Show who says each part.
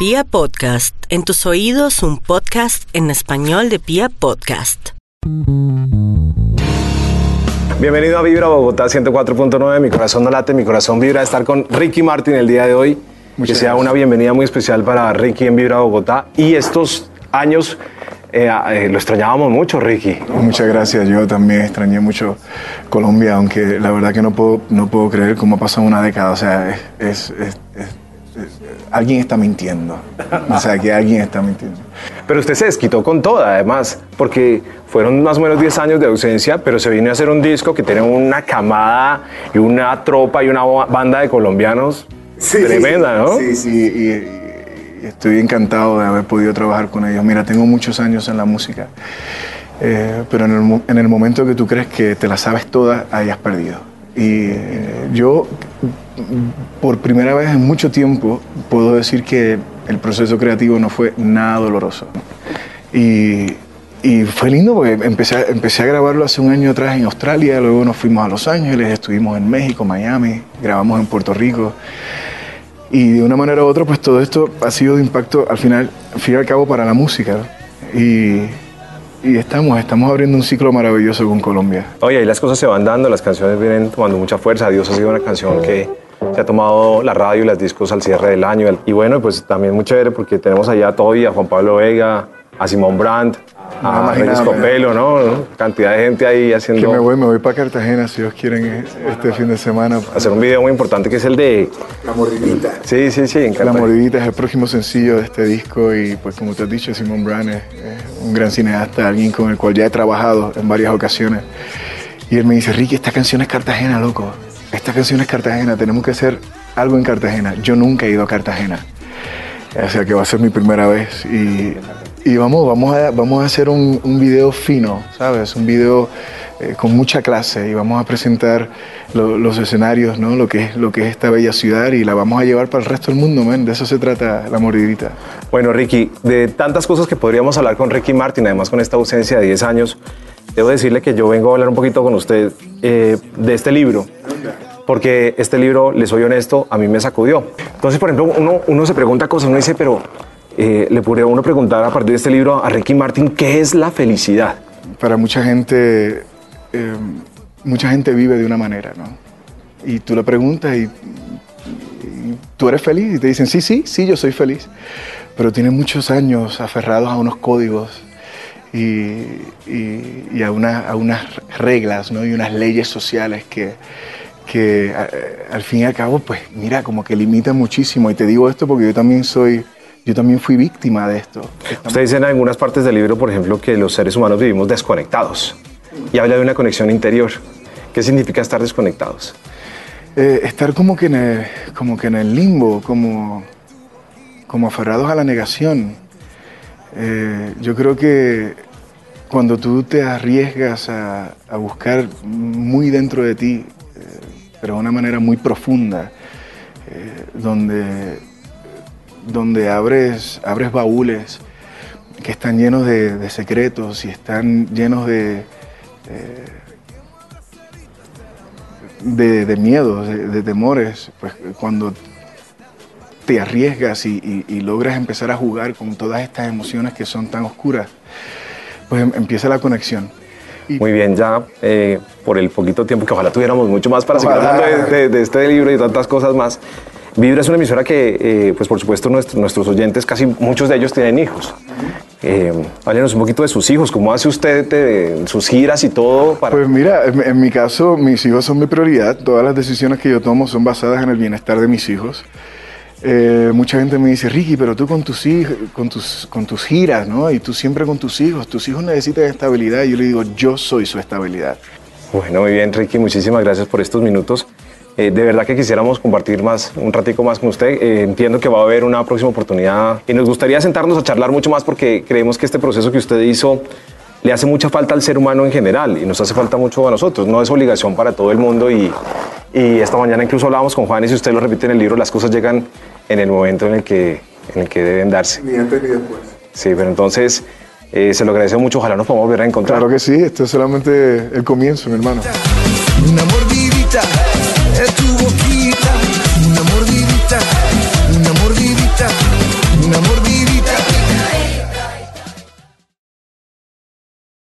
Speaker 1: Pia Podcast, en tus oídos un podcast en español de Pia Podcast.
Speaker 2: Bienvenido a Vibra Bogotá 104.9. Mi corazón no late, mi corazón vibra estar con Ricky Martin el día de hoy. que sea una bienvenida muy especial para Ricky en Vibra Bogotá. Y estos años eh, eh, lo extrañábamos mucho, Ricky.
Speaker 3: Muchas gracias. Yo también extrañé mucho Colombia, aunque la verdad que no puedo, no puedo creer cómo ha pasado una década. O sea, es, es- es- es- alguien está mintiendo. O sea, que alguien está mintiendo.
Speaker 2: Pero usted se desquitó con toda, además, porque fueron más o menos 10 años de ausencia, pero se vino a hacer un disco que tiene una camada y una tropa y una ba- banda de colombianos tremenda, ¿no?
Speaker 3: Sí, sí, y, y estoy encantado de haber podido trabajar con ellos. Mira, tengo muchos años en la música, eh, pero en el, mo- en el momento que tú crees que te la sabes toda, ahí has perdido. Y eh, yo, por primera vez en mucho tiempo, puedo decir que el proceso creativo no fue nada doloroso. Y, fue lindo porque empecé, empecé a grabarlo hace un año atrás en Australia, luego nos fuimos a Los Ángeles, estuvimos en México, Miami, grabamos en Puerto Rico. Y de una manera u otra, pues todo esto ha sido de impacto al final, al fin y al cabo, para la música. Y, y estamos, estamos abriendo un ciclo maravilloso con Colombia.
Speaker 2: Oye, ahí las cosas se van dando, las canciones vienen tomando mucha fuerza. Dios ha sido una canción que se ha tomado la radio y las discos al cierre del año. Y bueno, pues también muy chévere porque tenemos allá a Toby, a Juan Pablo Vega, a Simón Brandt,
Speaker 3: No,
Speaker 2: a. Reyes Copelo, ¿no? Cantidad de gente ahí
Speaker 3: Que
Speaker 2: haciendo...
Speaker 3: me voy, me voy para Cartagena, si Dios quieren, este fin de semana.
Speaker 2: Hacer un video muy importante que es el de...
Speaker 3: La mordidita.
Speaker 2: Sí, sí, sí, en
Speaker 3: La. Mordidita es el próximo sencillo de este disco y pues como te has dicho, Simon Brand es, es un gran cineasta, alguien con el cual ya he trabajado en varias ocasiones. Y él me dice, Ricky, esta canción es Cartagena, loco. Esta canción es Cartagena, tenemos que hacer algo en Cartagena. Yo nunca he ido a Cartagena. O sea que va a ser mi primera vez. Y, y vamos, vamos, a, vamos a hacer un, un video fino, ¿sabes? Un video eh, con mucha clase y vamos a presentar lo- los escenarios, ¿no? Lo que, es, lo que es esta bella ciudad y la vamos a llevar para el resto del mundo, man. De eso se trata la mordidita.
Speaker 2: Bueno, Ricky, de tantas cosas que podríamos hablar con Ricky Martin, además con esta ausencia de 10 años, debo decirle que yo vengo a hablar un poquito con usted eh, de este libro. Porque este libro, le soy honesto, a mí me sacudió. Entonces, por ejemplo, uno, uno se pregunta cosas, uno dice, pero eh, le podría uno preguntar a partir de este libro a Ricky Martin, ¿qué es la felicidad?
Speaker 3: Para mucha gente, eh, mucha gente vive de una manera, ¿no? Y tú le preguntas y, y tú eres feliz y te dicen, sí, sí, sí, yo soy feliz. Pero tienen muchos años aferrados a unos códigos y, y- y a, una- a unas reglas, ¿no? Y unas leyes sociales que, que a- al fin y al cabo, pues mira, como que limitan muchísimo. Y te digo esto porque yo también soy, yo también fui víctima de esto.
Speaker 2: Usted dice en algunas partes del libro, por ejemplo, que los seres humanos vivimos desconectados. Y habla de una conexión interior. ¿Qué significa estar desconectados?
Speaker 3: Eh, estar como que, en el, como que en el limbo, como, como aferrados a la negación. Eh, yo creo que cuando tú te arriesgas a, a buscar muy dentro de ti, eh, pero de una manera muy profunda, eh, donde, donde abres, abres baúles que están llenos de, de secretos y están llenos de, eh, de, de miedos, de, de temores, pues cuando te arriesgas y, y- y logras empezar a jugar con todas estas emociones que son tan oscuras, pues em- empieza la conexión.
Speaker 2: Muy bien, ya eh, por el poquito tiempo que ojalá tuviéramos mucho más para seguir
Speaker 3: Ojalá.
Speaker 2: hablando de, de- de este libro y tantas cosas más. Vibra es una emisora que, eh, pues por supuesto, nuestro- nuestros oyentes, casi muchos de ellos tienen hijos. Eh, háblenos un poquito de sus hijos, cómo hace usted de sus giras y todo para...
Speaker 3: Pues mira, en, en mi caso, mis hijos son mi prioridad. Todas las decisiones que yo tomo son basadas en el bienestar de mis hijos. Eh, mucha gente me dice, Ricky, pero tú con tus, hijos, con, tus, con tus giras, ¿no? Y tú siempre con tus hijos. Tus hijos necesitan estabilidad. Y yo le digo, yo soy su estabilidad.
Speaker 2: Bueno, muy bien, Ricky, muchísimas gracias por estos minutos. Eh, de verdad que quisiéramos compartir más, un ratico más con usted. Eh, entiendo que va a haber una próxima oportunidad y nos gustaría sentarnos a charlar mucho más porque creemos que este proceso que usted hizo le hace mucha falta al ser humano en general y nos hace falta mucho a nosotros. No es obligación para todo el mundo y, y esta mañana incluso hablábamos con Juan y si usted lo repite en el libro, las cosas llegan en el momento en el que, en el que deben darse.
Speaker 3: Ni antes ni después.
Speaker 2: Sí, pero entonces eh, se lo agradezco mucho. Ojalá nos podamos volver a encontrar.
Speaker 3: Claro que sí, esto es solamente el comienzo, mi hermano.
Speaker 4: Una mordidita